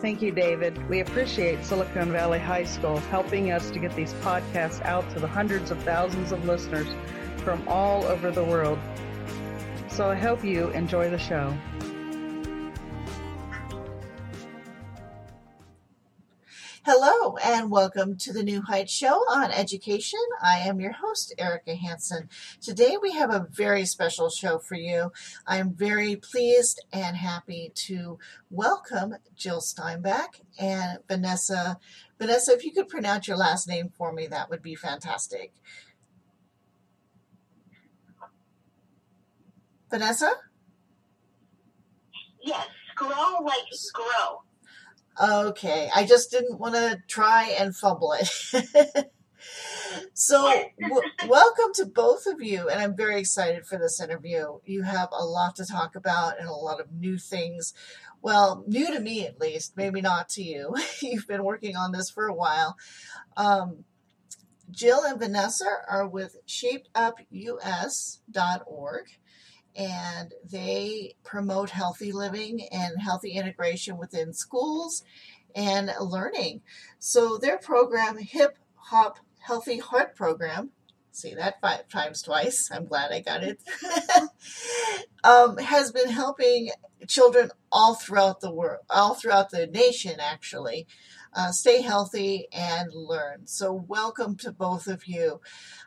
Thank you, David. We appreciate Silicon Valley High School helping us to get these podcasts out to the hundreds of thousands of listeners from all over the world. So I hope you enjoy the show. Hello and welcome to the New Heights Show on Education. I am your host, Erika Hanson. Today we have a very special show for you. I am very pleased and happy to welcome Jyl Steinback and Vanessa. Vanessa, if you could pronounce your last name for me, that would be fantastic. Vanessa? Yes, grow like grow. Okay, I just didn't want to try and fumble it. so, w- welcome to both of you, and I'm very excited for this interview. You have a lot to talk about and a lot of new things. Well, new to me at least, maybe not to you. You've been working on this for a while. Um, Jyl and Vanessa are with shapeupunus.org and they promote healthy living and healthy integration within schools and learning. So their program, Hip Hop Healthy Heart Program, see that five times twice. I'm glad I got it. um, has been helping children all throughout the world, all throughout the nation, actually, uh, stay healthy and learn. So welcome to both of you.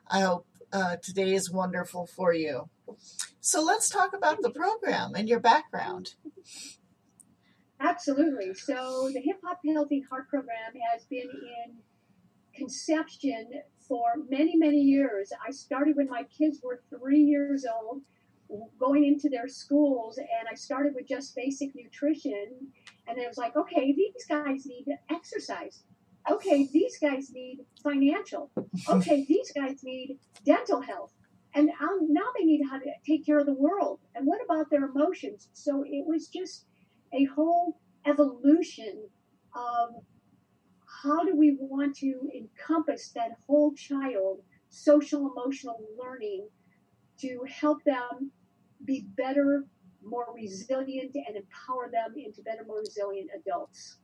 I hope uh, today is wonderful for you. So let's talk about the program and your background. Absolutely. So the Hip Hop Healthy Heart Program has been in conception for many, many years. I started when my kids were three years old, going into their schools, and I started with just basic nutrition. And it was like, okay, these guys need to exercise. Okay, these guys need financial. Okay, these guys need dental health. And um, now they need how to take care of the world. And what about their emotions? So it was just a whole evolution of how do we want to encompass that whole child social emotional learning to help them be better more resilient and empower them into better more resilient adults.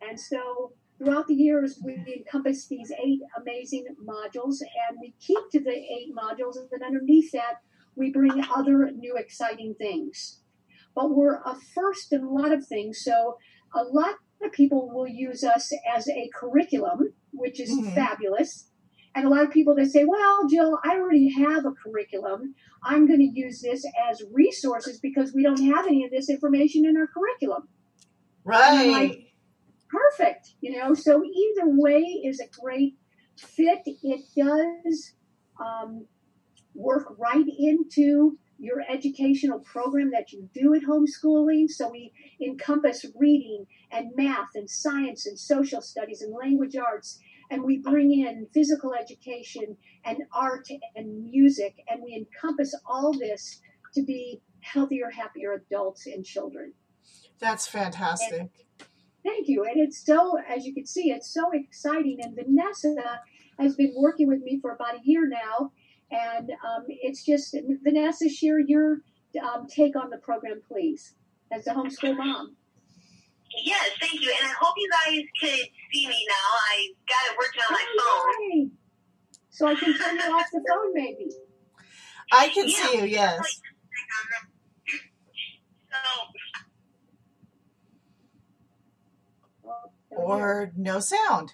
And so Throughout the years, we encompass these eight amazing modules, and we keep to the eight modules, and then underneath that, we bring other new exciting things. But we're a first in a lot of things, so a lot of people will use us as a curriculum, which is mm-hmm. fabulous. And a lot of people they say, "Well, Jyl, I already have a curriculum. I'm going to use this as resources because we don't have any of this information in our curriculum." Right perfect, you know. So either way is a great fit. It does um, work right into your educational program that you do at homeschooling. So we encompass reading and math and science and social studies and language arts. And we bring in physical education and art and music. And we encompass all this to be healthier, happier adults and children. That's fantastic. And Thank you. And it's so, as you can see, it's so exciting. And Vanessa has been working with me for about a year now. And um, it's just, Vanessa, share your um, take on the program, please, as a homeschool mom. Yes, thank you. And I hope you guys could see me now. I got it working on my oh, phone. So I can turn you off the phone, maybe. I can yeah. see you, yes. Or no sound.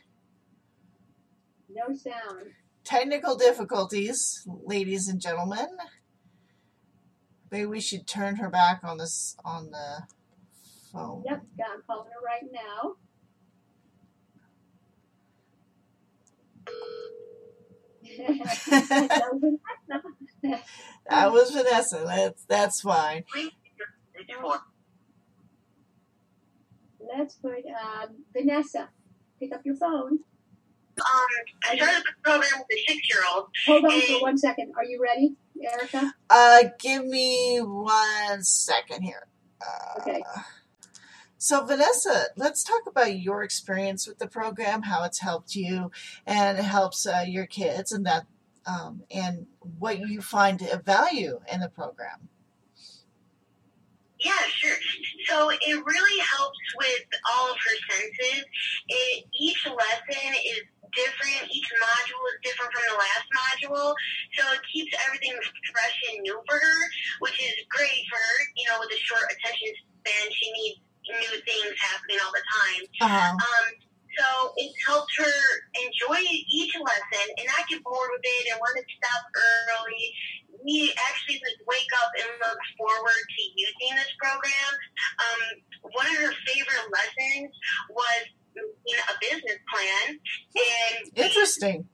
No sound. Technical difficulties, ladies and gentlemen. Maybe we should turn her back on this on the phone. Yep, I'm calling her right now. That was Vanessa. That was Vanessa. That's that's fine. Let's put um, Vanessa. Pick up your phone. Um, I started the program with a six-year-old. Hold on for one second. Are you ready, Erika? Uh, give me one second here. Uh, Okay. So, Vanessa, let's talk about your experience with the program, how it's helped you, and it helps uh, your kids, and that, um, and what you find of value in the program. Yeah, sure. So it really helps with all of her senses. It, each lesson is different. Each module is different from the last module. So it keeps everything fresh and new for her, which is great for her. You know, with a short attention span, she needs new things happening all the time. Uh-huh. Um, so it helps her enjoy each lesson and not get bored with it and want to stop early. We actually like wake up and look forward to using this program. Um, one of her favorite lessons was making a business plan and Interesting.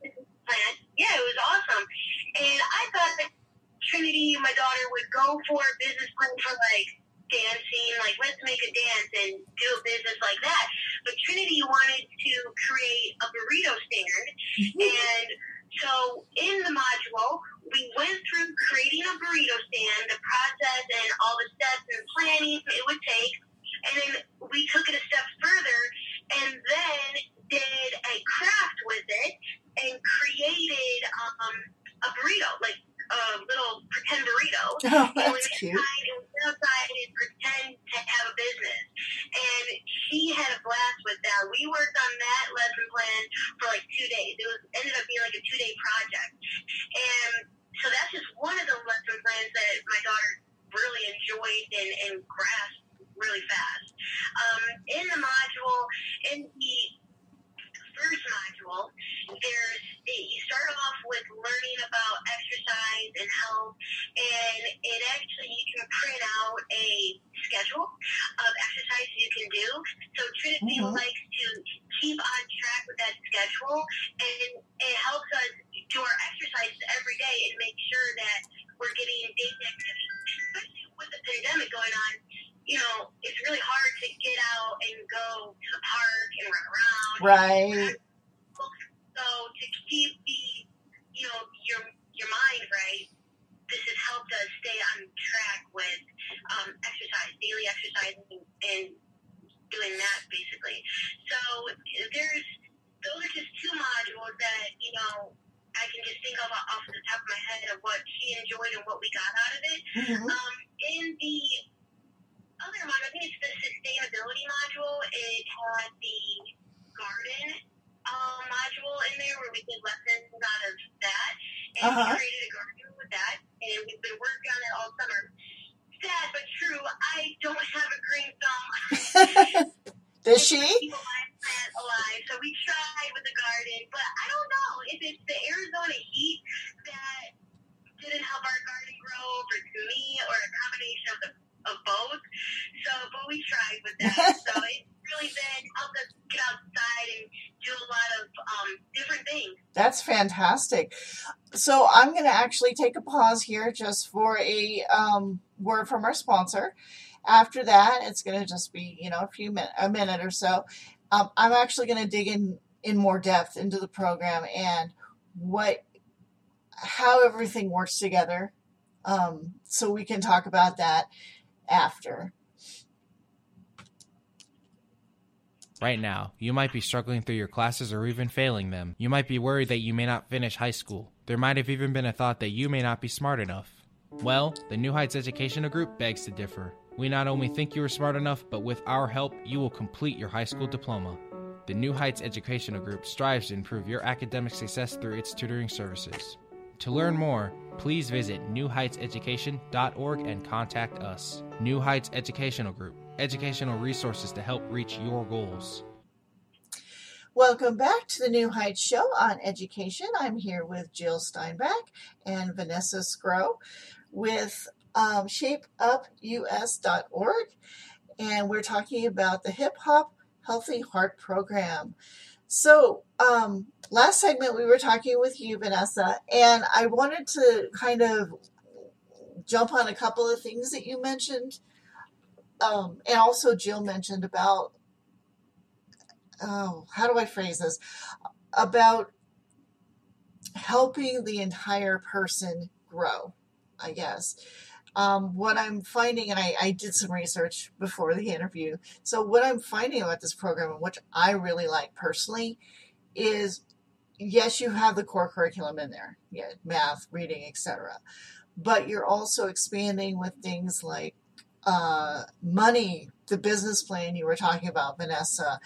plan. Yeah, it was awesome. And I thought that Trinity, my daughter, would go for a business plan for like dancing, like let's make a dance and do a business like that. But Trinity wanted to create a burrito stand. And so in the module, we went through creating a burrito stand, the process and all the steps and planning it would take. And then we took it a step further and then did a craft with it and created um, a burrito, like a little pretend burrito. Oh, And we that's went cute. inside and we went outside and pretend to have a business. And she had a blast with that. We worked on that lesson plan for like two days. It was ended up being like a two day project. And that's just one of the lesson plans that my daughter really enjoyed and, and grasped really fast. Um, in the module, track with um, exercise, daily exercise, and, and doing that basically. So there's those are just two modules that you know I can just think of off the top of my head of what she enjoyed and what we got out of it. Mhm. Um, in the other module, I think it's the sustainability module. It had the garden um, module in there where we did lessons out of that, and Uh-huh. created a garden with that, and we've been working on it all summer. Sad but true, I don't have a green thumb. Does she? Keep a live plant alive, so we tried with the garden, but I don't know if it's the Arizona heat that didn't help our garden grow for me or a combination of the of both. So, but we tried with that. so it's really been helped us get outside and do a lot of um, different things. That's fantastic. So I'm going to actually take a pause here just for a um, word from our sponsor. After that, it's going to just be you know a few minute, a minute or so. Um, I'm actually going to dig in in more depth into the program and what how everything works together. Um, so we can talk about that after. Right now, you might be struggling through your classes or even failing them. You might be worried that you may not finish high school. There might have even been a thought that you may not be smart enough. Well, the New Heights Educational Group begs to differ. We not only think you are smart enough, but with our help, you will complete your high school diploma. The New Heights Educational Group strives to improve your academic success through its tutoring services. To learn more, please visit newheightseducation.org and contact us. New Heights Educational Group, educational resources to help reach your goals. Welcome back to the New Heights Show on Education. I'm here with Jyl Steinback and Vanessa Scrow with um, ShapeUpUS.org, and we're talking about the Hip Hop Healthy Heart Program. So, um, last segment we were talking with you, Vanessa, and I wanted to kind of jump on a couple of things that you mentioned, um, and also Jyl mentioned about oh, how do I phrase this? About helping the entire person grow, I guess. Um, what I'm finding, and I, I did some research before the interview. So, what I'm finding about this program, and which I really like personally, is yes, you have the core curriculum in there, yeah, math, reading, etc. But you're also expanding with things like uh, money, the business plan you were talking about, Vanessa.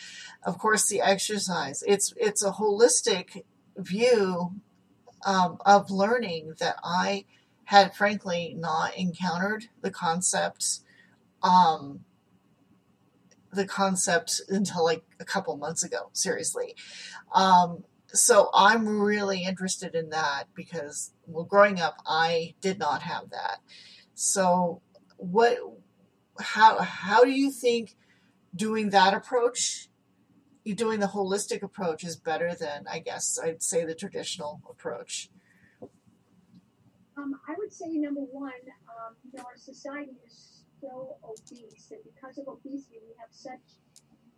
Of course, the exercise. It's it's a holistic view um, of learning that I had frankly not encountered the concept um, the concept until like a couple months ago seriously um, so i'm really interested in that because well growing up i did not have that so what how how do you think doing that approach doing the holistic approach is better than i guess i'd say the traditional approach um, I would say number one, um, you know, our society is so obese, and because of obesity, we have such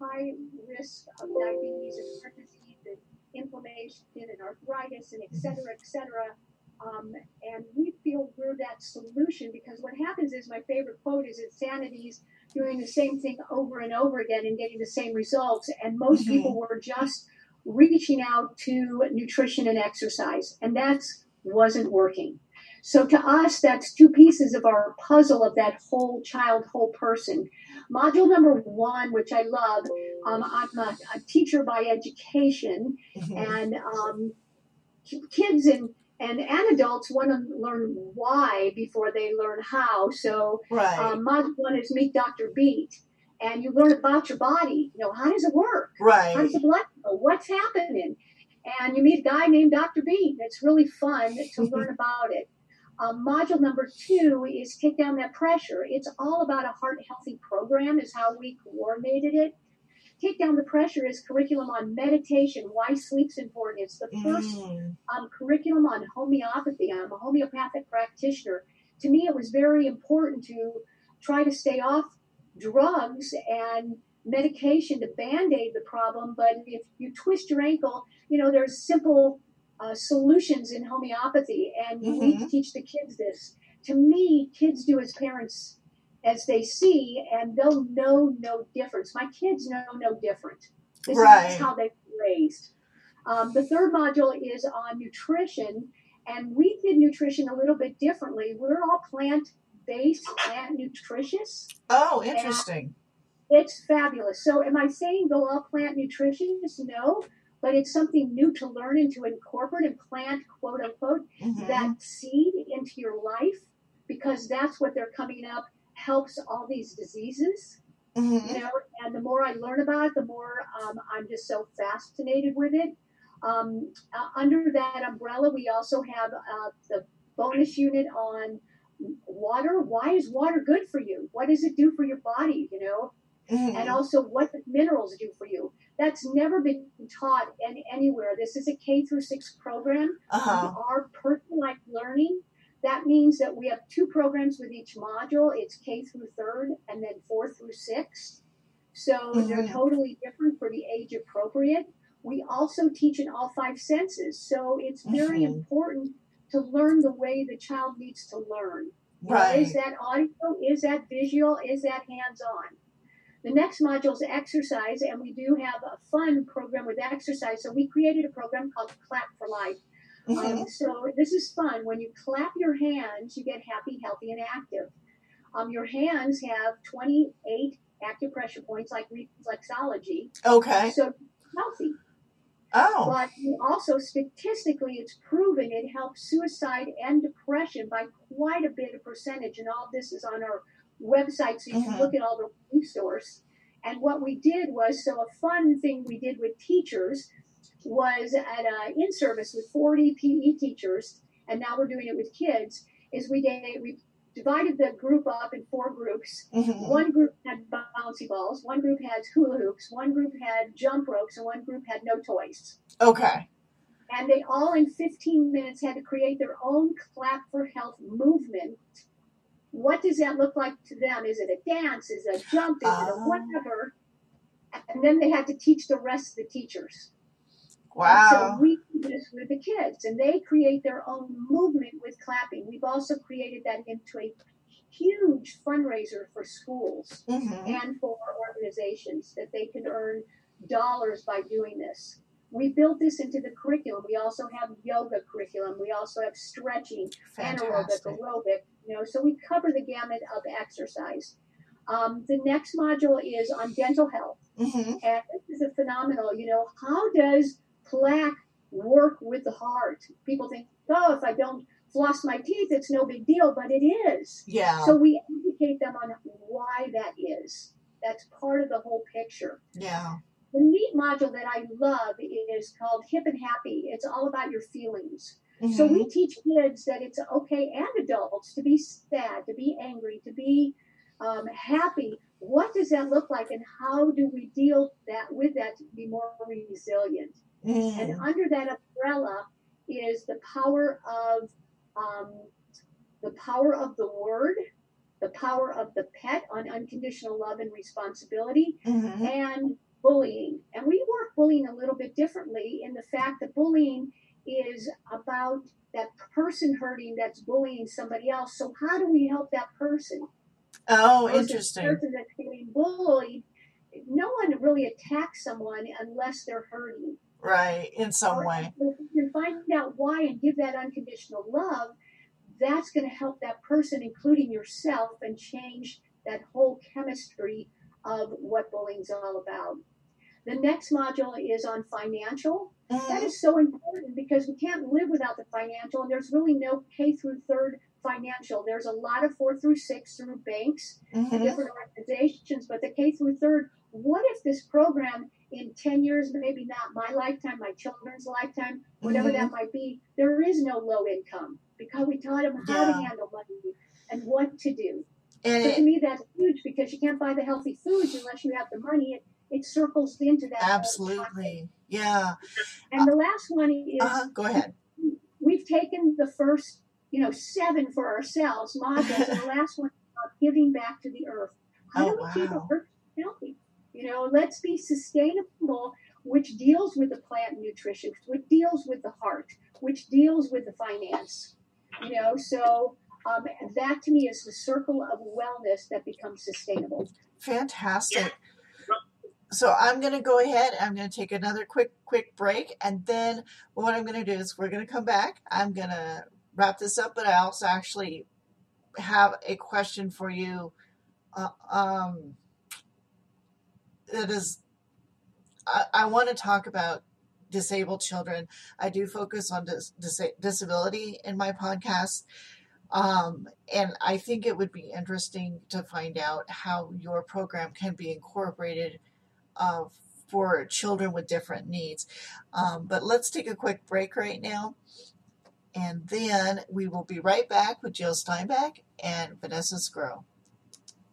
high risk of diabetes and heart disease and inflammation and arthritis and et cetera, et cetera. Um, and we feel we're that solution because what happens is my favorite quote is insanity's doing the same thing over and over again and getting the same results. And most mm-hmm. people were just reaching out to nutrition and exercise, and that's wasn't working. So to us, that's two pieces of our puzzle of that whole child, whole person. Module number one, which I love, um, I'm a, a, teacher by education, mm-hmm. and um, kids and, and, and adults want to learn why before they learn how. So right. um, module one is Meet Dr. Beat. And you learn about your body. You know, how does it work? Right. How does the blood go? What's happening? And you meet a guy named Dr. Beat. It's really fun to learn about it. Um, module number two is take down that pressure. It's all about a heart healthy program, is how we coordinated it. Take down the pressure is curriculum on meditation, why sleep's important. It's the first mm. um, curriculum on homeopathy. I'm a homeopathic practitioner. To me, it was very important to try to stay off drugs and medication to band aid the problem. But if you twist your ankle, you know, there's simple uh, solutions in homeopathy, and you mm-hmm. need to teach the kids this. To me, kids do as parents as they see, and they'll know no difference. My kids know no different. This right. is how they're raised. Um, the third module is on nutrition, and we did nutrition a little bit differently. We're all plant based, plant nutritious. Oh, interesting. It's fabulous. So, am I saying go all plant nutritious? No but it's something new to learn and to incorporate and plant, quote unquote, mm-hmm. that seed into your life because that's what they're coming up helps all these diseases. Mm-hmm. You know, and the more I learn about it, the more um, I'm just so fascinated with it. Um, uh, under that umbrella, we also have uh, the bonus unit on water. Why is water good for you? What does it do for your body? You know, mm-hmm. and also what minerals do for you. That's never been taught any, anywhere. This is a K through six program. Uh-huh. Our personalized learning. That means that we have two programs with each module. It's K through third and then four through six. So mm-hmm. they're totally different for the age appropriate. We also teach in all five senses. So it's very mm-hmm. important to learn the way the child needs to learn. Right. Is that audio? Is that visual? Is that hands on? The next module is exercise, and we do have a fun program with exercise. So we created a program called Clap for Life. Mm-hmm. Um, so this is fun. When you clap your hands, you get happy, healthy, and active. Um, your hands have 28 active pressure points, like reflexology. Okay. So healthy. Oh. But also statistically, it's proven it helps suicide and depression by quite a bit of percentage. And all this is on our website, so you can Mhm. look at all the resource. And what we did was so a fun thing we did with teachers was at a in service with 40 PE teachers, and now we're doing it with kids. Is we did we divided the group up in four groups. Mhm. One group had bouncy balls, one group had hula hoops, one group had jump ropes, and one group had no toys. Okay. And they all in 15 minutes had to create their own clap for health movement. What does that look like to them? Is it a dance? Is it a jump? Is it a Oh. whatever? And then they had to teach the rest of the teachers. Wow. so we do this with the kids, and they create their own movement with clapping. We've also created that into a huge fundraiser for schools Mhm. and for organizations that they can earn dollars by doing this. We built this into the curriculum. We also have yoga curriculum. We also have stretching, anaerobic, Fantastic. aerobic. You know, so we cover the gamut of exercise. Um, the next module is on dental health. Mhm. And this is a phenomenal, you know, how does plaque work with the heart? People think, oh, if I don't floss my teeth, it's no big deal, but it is. Yeah. So we educate them on why that is. That's part of the whole picture. yeah. The neat module that I love is called Hip and Happy. It's all about your feelings. So Mhm. we teach kids that it's okay and adults to be sad, to be angry, to be um, happy. What does that look like, and how do we deal that with that to be more resilient? Mhm. And under that umbrella is the power of um, the power of the word, the power of the pet on unconditional love and responsibility, Mhm. and bullying. And we work bullying a little bit differently in the fact that bullying is about that person hurting that's bullying somebody else. So how do we help that person? Oh, Versus interesting. The person that's getting bullied, no one really attacks someone unless they're hurting. Right. In some way. If you can find out why and give that unconditional love, that's going to help that person, including yourself, and change that whole chemistry of what bullying's all about. The next module is on financial. That Mhm. is so important because we can't live without the financial, and there's really no K through third financial. There's a lot of four through six through banks and Mhm. different organizations, but the K through third, what if this program in 10 years, maybe not my lifetime, my children's lifetime, whatever Mhm. that might be, there is no low income because we taught them how to handle money and what to do. And So to me, that's huge because you can't buy the healthy foods unless you have the money. It, it circles into that. absolutely. Yeah. And the last one is Uh-huh. Go ahead. we've taken the first, you know, seven for ourselves modules, and the last one is about giving back to the earth. How Oh, do we keep wow. the earth healthy? You know, let's be sustainable, which deals with the plant nutrition, which deals with the heart, which deals with the finance. You know, so um, that to me is the circle of wellness that becomes sustainable. Fantastic. So I'm going to go ahead. I'm going to take another quick, quick break, and then what I'm going to do is we're going to come back. I'm going to wrap this up, but I also actually have a question for you. Uh, um, that is, I, I want to talk about disabled children. I do focus on dis- dis- disability in my podcast. Um, and I think it would be interesting to find out how your program can be incorporated uh, for children with different needs. Um, but let's take a quick break right now. And then we will be right back with Jyl Steinback and Vanessa Scrow.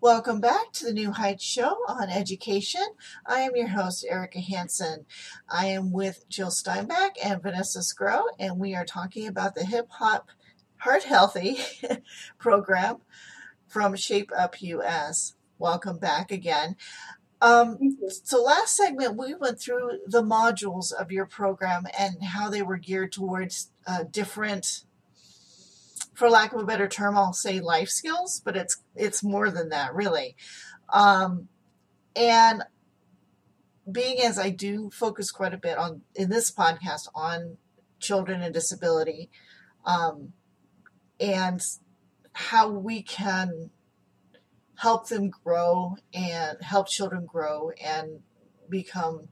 Welcome back to the New Heights Show on education. I am your host, Erika Hanson. I am with Jyl Steinback and Vanessa Scrow, and we are talking about the Hip Hop Heart Healthy program from Shape Up US. Welcome back again. Um, so last segment we went through the modules of your program and how they were geared towards uh, different, for lack of a better term, I'll say life skills, but it's it's more than that really. Um, and being as I do focus quite a bit on in this podcast on children and disability, um, and how we can help them grow and help children grow and become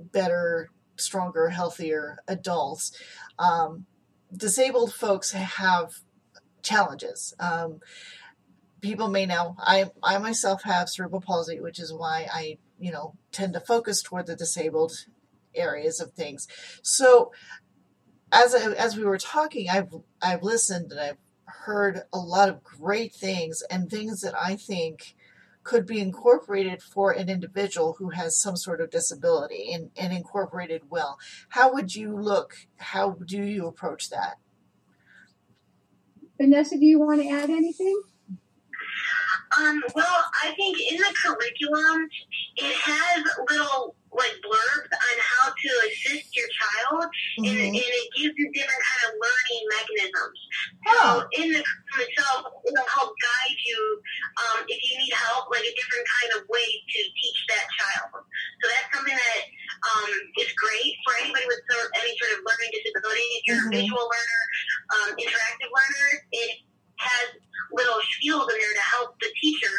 better, stronger, healthier adults. Um, disabled folks have challenges. Um, people may know I, I myself have cerebral palsy, which is why I, you know, tend to focus toward the disabled areas of things. So, as I, as we were talking, I've I've listened and I've heard a lot of great things and things that I think could be incorporated for an individual who has some sort of disability and, and incorporated well. How would you look? How do you approach that? Vanessa, do you want to add anything? Um, well, I think in the curriculum, it has little like blurbs on how to assist your child, and, Mhm. and it gives you different kind of learning mechanisms. Oh. So in the curriculum itself, it'll help guide you um, if you need help, like a different kind of way to teach that child. So that's something that um, is great for anybody with sort any sort of learning disability. If you're Mhm. a visual learner, um, interactive learner, it has little skills in there to help the teacher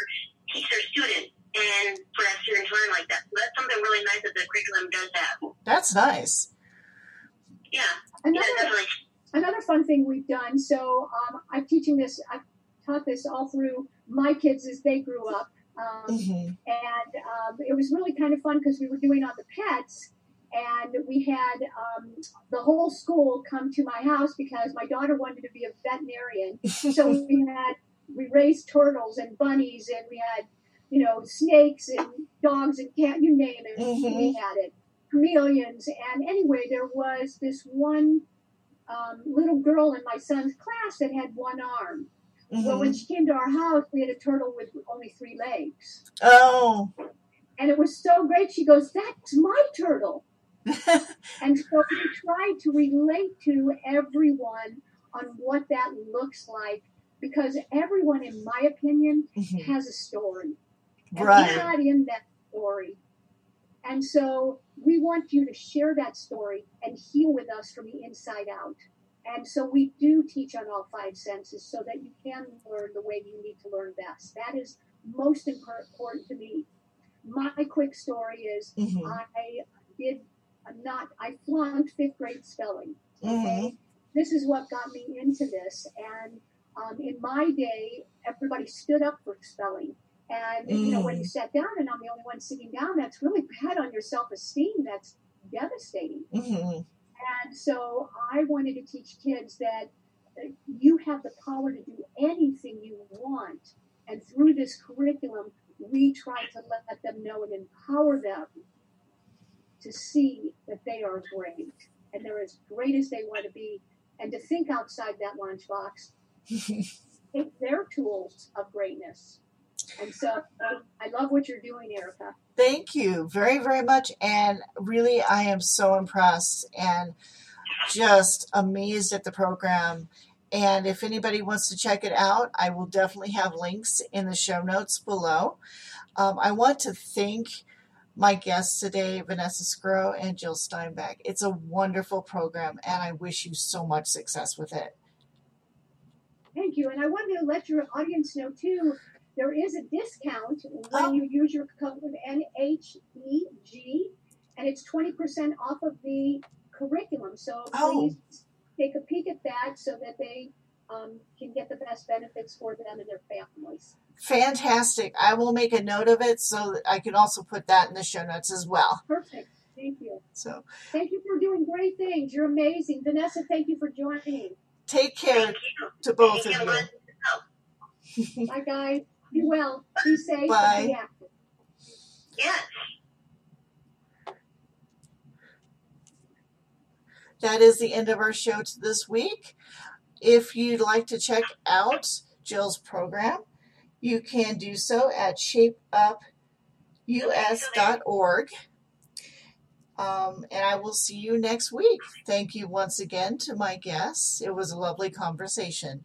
teach their student and for that student to learn like that. So that's something really nice that the curriculum does have. That's nice. Yeah, yeah, Another definitely. another fun thing we've done. So um, I'm teaching this. I've taught this all through my kids as they grew up, um, hmm and um, it was really kind of fun because we were doing on the pets, and we had um, the whole school come to my house because my daughter wanted to be a veterinarian. So we had we raised turtles and bunnies, and we had you know snakes and dogs and cat, you name it, Mhm. we had it. Chameleons, and anyway, there was this one um, little girl in my son's class that had one arm. Well, when she came to our house, we had a turtle with only three legs. Oh. And it was so great. She goes, That's my turtle. And so we tried to relate to everyone on what that looks like because everyone, in my opinion, Mhm. has a story. And Right. we're not in that story. And so we want you to share that story and heal with us from the inside out. And so we do teach on all five senses so that you can learn the way you need to learn best. That is most important to me. My quick story is Mhm. I did not, I flunked fifth grade spelling. Okay. This is what got me into this. And um, in my day, everybody stood up for spelling. And, you know, when you sat down and I'm the only one sitting down, that's really bad on your self esteem. That's devastating. Mhm. And so I wanted to teach kids that uh, you have the power to do anything you want. And through this curriculum, we try to let them know and empower them to see that they are great and they're as great as they want to be and to think outside that lunchbox. Take their tools of greatness. And so I love what you're doing, Erika. Thank you very, very much. And really, I am so impressed and just amazed at the program. And if anybody wants to check it out, I will definitely have links in the show notes below. Um, I want to thank my guests today, Vanessa Scrow and Jyl Steinback. It's a wonderful program, and I wish you so much success with it. Thank you. And I wanted to let your audience know too, there is a discount when Oh. you use your code NHEG, and it's 20% off of the curriculum. So Oh. please take a peek at that so that they um, can get the best benefits for them and their families. Fantastic. I will make a note of it so that I can also put that in the show notes as well. Perfect. Thank you. So Thank you for doing great things. You're amazing. Vanessa, thank you for joining. take care Thank you. to both Thank of you. you. Bye, guys. Be well. Be safe. Bye. And be active. Yes. that is the end of our show to this week. If you'd like to check out Jyl's program, you can do so at shapeupus.org. Um, and I will see you next week. Thank you once again to my guests. It was a lovely conversation.